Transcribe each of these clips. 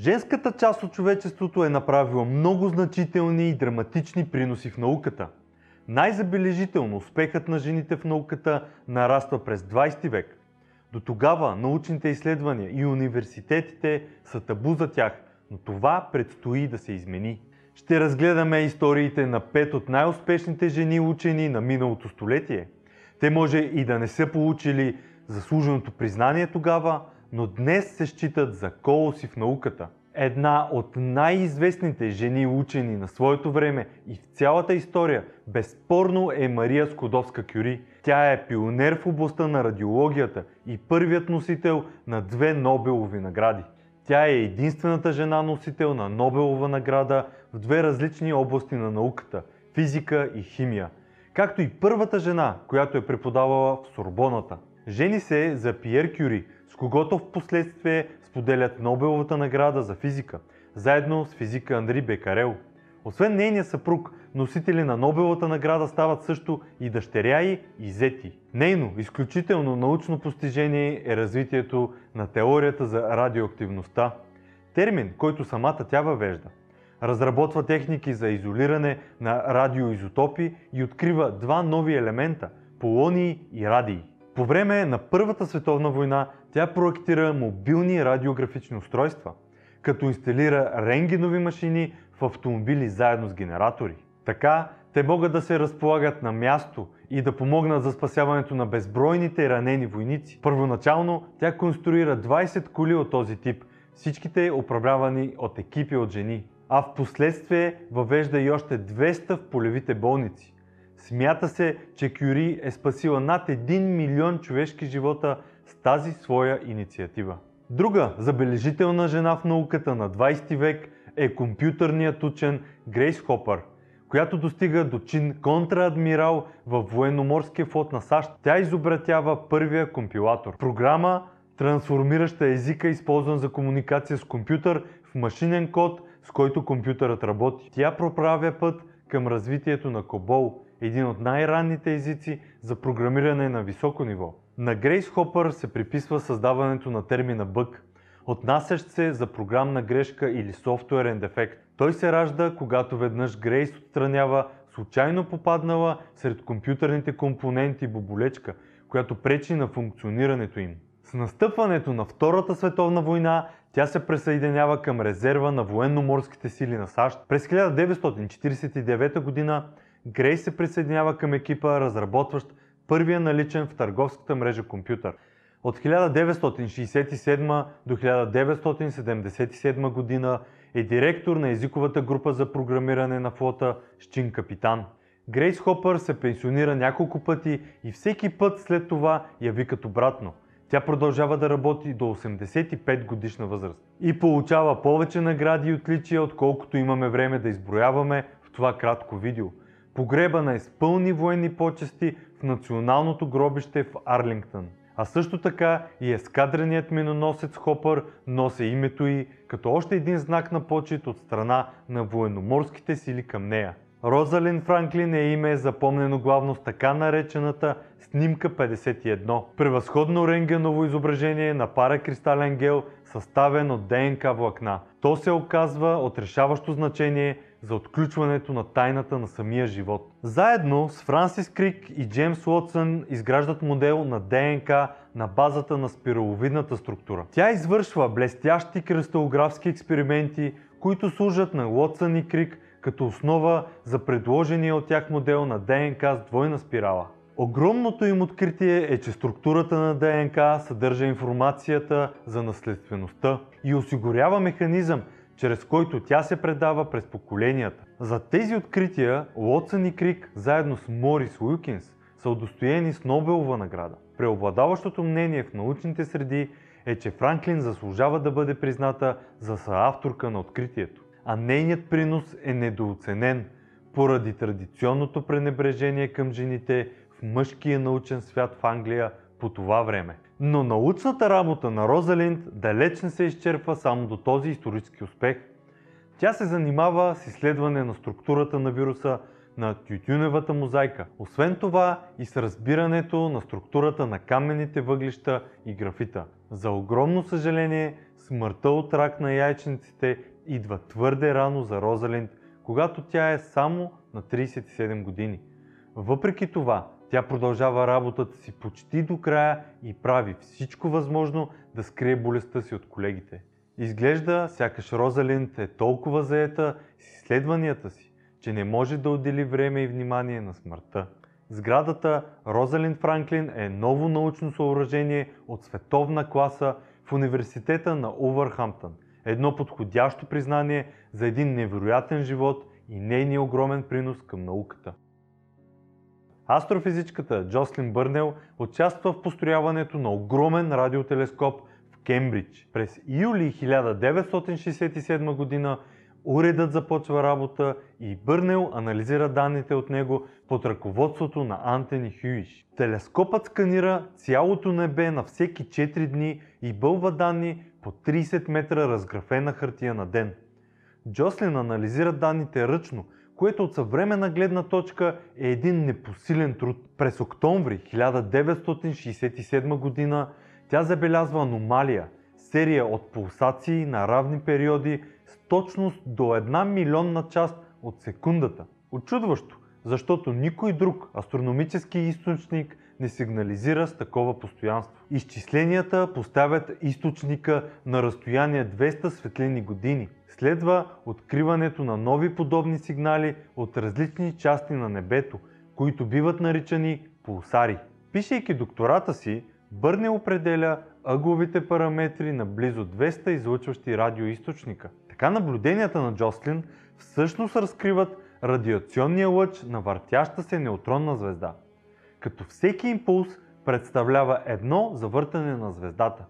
Женската част от човечеството е направила много значителни и драматични приноси в науката. Най-забележително успехът на жените в науката нараства през 20 век. До тогава научните изследвания и университетите са табу за тях, но това предстои да се измени. Ще разгледаме историите на пет от най-успешните жени учени на миналото столетие. Те може и да не са получили заслуженото признание тогава, но днес се считат за колоси в науката. Една от най-известните жени учени на своето време и в цялата история безспорно е Мария Скодовска-Кюри. Тя е пионер в областта на радиологията и първият носител на две Нобелови награди. Тя е единствената жена носител на Нобелова награда в две различни области на науката – физика и химия, както и първата жена, която е преподавала в Сорбоната. Жени се за Пиер Кюри, с когото в последствие споделят Нобеловата награда за физика, заедно с физика Анри Бекарел. Освен нейния съпруг, носители на Нобеловата награда стават също и дъщеря й и зети. Нейно изключително научно постижение е развитието на теорията за радиоактивността, термин, който самата тя въвежда. Разработва техники за изолиране на радиоизотопи и открива два нови елемента – полонии и радии. По време на Първата световна война тя проектира мобилни радиографични устройства, като инсталира рентгенови машини в автомобили заедно с генератори. Така те могат да се разполагат на място и да помогнат за спасяването на безбройните ранени войници. Първоначално тя конструира 20 коли от този тип, всичките управлявани от екипи от жени. А в последствие въвежда и още 200 в полевите болници. Смята се, че Кюри е спасила над 1 милион човешки живота с тази своя инициатива. Друга забележителна жена в науката на 20 век е компютърният учен Грейс Хопър, която достига до чин контраадмирал в военноморския флот на САЩ. Тя изобретява първия компилатор. Програма, трансформираща езика, използван за комуникация с компютър в машинен код, с който компютърът работи. Тя проправя път към развитието на Кобол, един от най-ранните езици за програмиране на високо ниво. На Грейс Хопър се приписва създаването на термина бък, отнасящ се за програмна грешка или софтуерен дефект. Той се ражда, когато веднъж Грейс отстранява случайно попаднала сред компютърните компоненти боболечка, която пречи на функционирането им. С настъпването на Втората световна война тя се присъединява към резерва на военно-морските сили на САЩ. През 1949 г. Грейс се присъединява към екипа, разработващ първия наличен в търговската мрежа компютър. От 1967 до 1977 година е директор на езиковата група за програмиране на флота Щин Капитан. Грейс Хопър се пенсионира няколко пъти и всеки път след това я викат обратно. Тя продължава да работи до 85 годишна възраст и получава повече награди и отличия, отколкото имаме време да изброяваме в това кратко видео. Погребана е с пълни военни почести в националното гробище в Арлингтън. А също така и ескадреният миноносец Хопър носи името й като още един знак на почет от страна на военноморските сили към нея. Розалин Франклин е име запомнено главно с така наречената снимка 51. Превъзходно рентгеново изображение на паракристален гел, съставен от ДНК влакна. То се оказва от решаващо значение за отключването на тайната на самия живот. Заедно с Франсис Крик и Джеймс Уотсън изграждат модел на ДНК на базата на спираловидната структура. Тя извършва блестящи кристалографски експерименти, които служат на Уотсън и Крик като основа за предложения от тях модел на ДНК с двойна спирала. Огромното им откритие е, че структурата на ДНК съдържа информацията за наследствеността и осигурява механизъм, чрез който тя се предава през поколенията. За тези открития Уотсън и Крик заедно с Морис Уилкинс са удостоени с Нобелова награда. Преобладаващото мнение в научните среди е, че Франклин заслужава да бъде призната за съавторка на откритието, а нейният принос е недооценен поради традиционното пренебрежение към жените в мъжкия научен свят в Англия по това време. Но научната работа на Розалинд далеч не се изчерпва само до този исторически успех. Тя се занимава с изследване на структурата на вируса на тютюневата мозайка. Освен това и с разбирането на структурата на каменните въглища и графита. За огромно съжаление, Смъртта от рак на яйчниците идва твърде рано за Розалинд, когато тя е само на 37 години. Въпреки това, тя продължава работата си почти до края и прави всичко възможно да скрие болестта си от колегите. Изглежда, сякаш Розалинд е толкова заета с изследванията си, че не може да отдели време и внимание на смъртта. Сградата Розалинд Франклин е ново научно съоръжение от световна класа в университета на Увърхамптън. Едно подходящо признание за един невероятен живот и нейния огромен принос към науката. Астрофизичката Джослин Бърнел участва в построяването на огромен радиотелескоп в Кембридж. През юли 1967 година уредът започва работа и Бърнел анализира данните от него под ръководството на Антони Хюиш. Телескопът сканира цялото небе на всеки 4 дни и бълва данни по 30 метра разграфена хартия на ден. Джослин анализира данните ръчно, което от съвременна гледна точка е един непосилен труд. През октомври 1967 година тя забелязва аномалия, серия от пулсации на равни периоди с точност до една милионна част от секундата. Очудващо, защото никой друг астрономически източник не сигнализира с такова постоянство. Изчисленията поставят източника на разстояние 200 светлини години. Следва откриването на нови подобни сигнали от различни части на небето, които биват наричани пулсари. Пишейки доктората си, Бърне определя ъгловите параметри на близо 200 излъчващи радиоисточника. Така наблюденията на Джослин всъщност разкриват радиационния лъч на въртяща се неутронна звезда като всеки импулс представлява едно завъртане на звездата.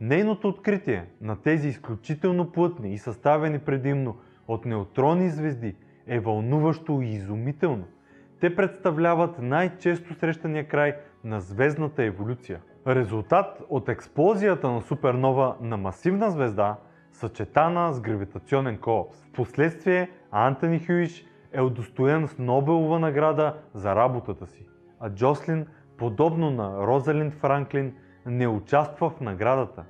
Нейното откритие на тези изключително плътни и съставени предимно от неутрони звезди е вълнуващо и изумително. Те представляват най-често срещания край на звездната еволюция. Резултат от експлозията на супернова на масивна звезда, съчетана с гравитационен колапс. Впоследствие Антони Хюиш е удостоен с Нобелова награда за работата си а Джослин, подобно на Розалинд Франклин, не участва в наградата.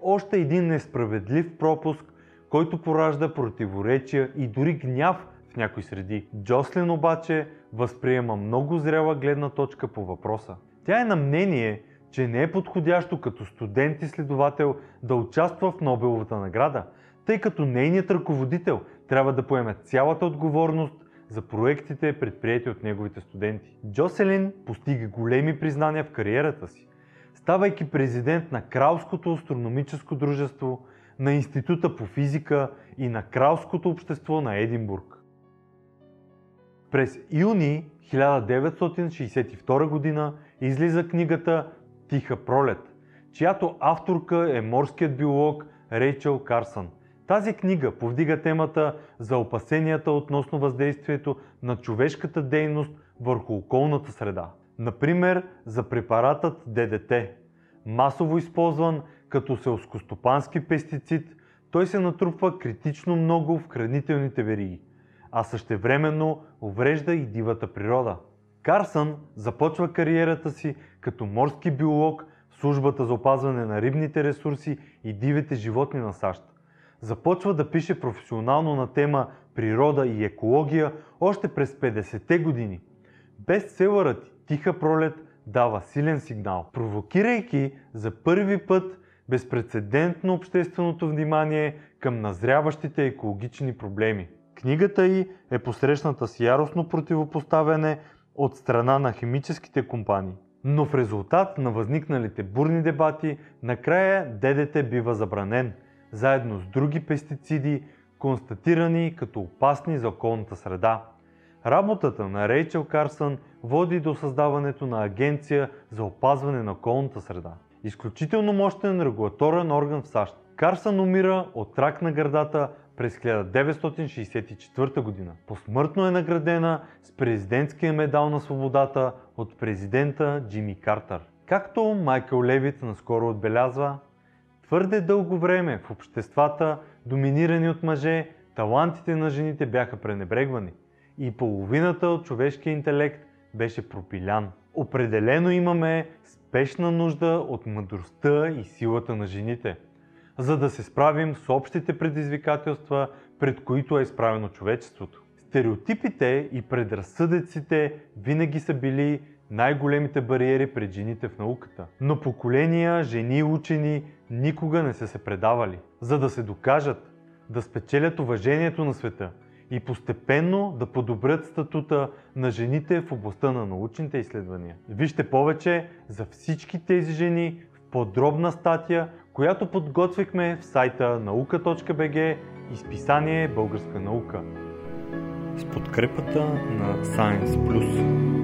Още един несправедлив пропуск, който поражда противоречия и дори гняв в някои среди. Джослин обаче възприема много зрела гледна точка по въпроса. Тя е на мнение, че не е подходящо като студент и следовател да участва в Нобеловата награда, тъй като нейният ръководител трябва да поеме цялата отговорност за проектите, предприяти от неговите студенти. Джоселин постига големи признания в кариерата си, ставайки президент на Кралското астрономическо дружество, на Института по физика и на Кралското общество на Единбург. През юни 1962 г. излиза книгата Тиха пролет, чиято авторка е морският биолог Рейчел Карсън – тази книга повдига темата за опасенията относно въздействието на човешката дейност върху околната среда. Например, за препаратът ДДТ. Масово използван като селскостопански пестицид, той се натрупва критично много в хранителните вериги, а същевременно уврежда и дивата природа. Карсън започва кариерата си като морски биолог в службата за опазване на рибните ресурси и дивите животни на САЩ започва да пише професионално на тема природа и екология още през 50-те години. Бестселърът Тиха пролет дава силен сигнал, провокирайки за първи път безпредседентно общественото внимание към назряващите екологични проблеми. Книгата й е посрещната с яростно противопоставяне от страна на химическите компании. Но в резултат на възникналите бурни дебати, накрая ДДТ бива забранен – заедно с други пестициди, констатирани като опасни за околната среда. Работата на Рейчел Карсън води до създаването на Агенция за опазване на околната среда. Изключително мощен регулаторен орган в САЩ. Карсън умира от рак на гърдата през 1964 година. Посмъртно е наградена с президентския медал на свободата от президента Джимми Картер. Както Майкъл Левит наскоро отбелязва, Твърде дълго време в обществата, доминирани от мъже, талантите на жените бяха пренебрегвани и половината от човешкия интелект беше пропилян. Определено имаме спешна нужда от мъдростта и силата на жените. за да се справим с общите предизвикателства, пред които е изправено човечеството. Стереотипите и предразсъдъците винаги са били най-големите бариери пред жените в науката. Но поколения жени и учени никога не са се предавали, за да се докажат, да спечелят уважението на света и постепенно да подобрят статута на жените в областта на научните изследвания. Вижте повече за всички тези жени в подробна статия, която подготвихме в сайта nauka.bg и списание Българска наука. С подкрепата на Science Plus.